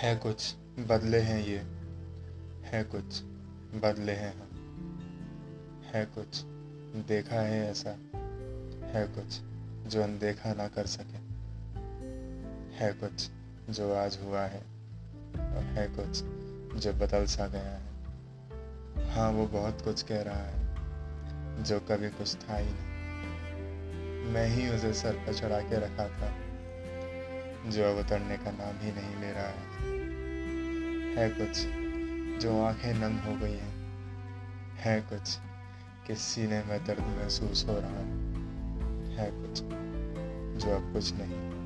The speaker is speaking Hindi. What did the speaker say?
है कुछ, बदले हैं ये। है कुछ, बदले हैं हम। है कुछ, देखा है ऐसा। है कुछ, जो अनदेखा ना कर सके। है कुछ, जो आज हुआ है। और है कुछ, जो बदल सा गया है। हाँ वो बहुत कुछ कह रहा है, जो कभी कुछ था ही नहीं। मैं ही उसे सर पर चढ़ा के रखा था, जो अब उतरने का नाम ही नहीं ले रहा है। है कुछ जो आँखें नम हो गई हैं, है कुछ कि सीने में दर्द महसूस हो रहा है है कुछ जो अब कुछ नहीं।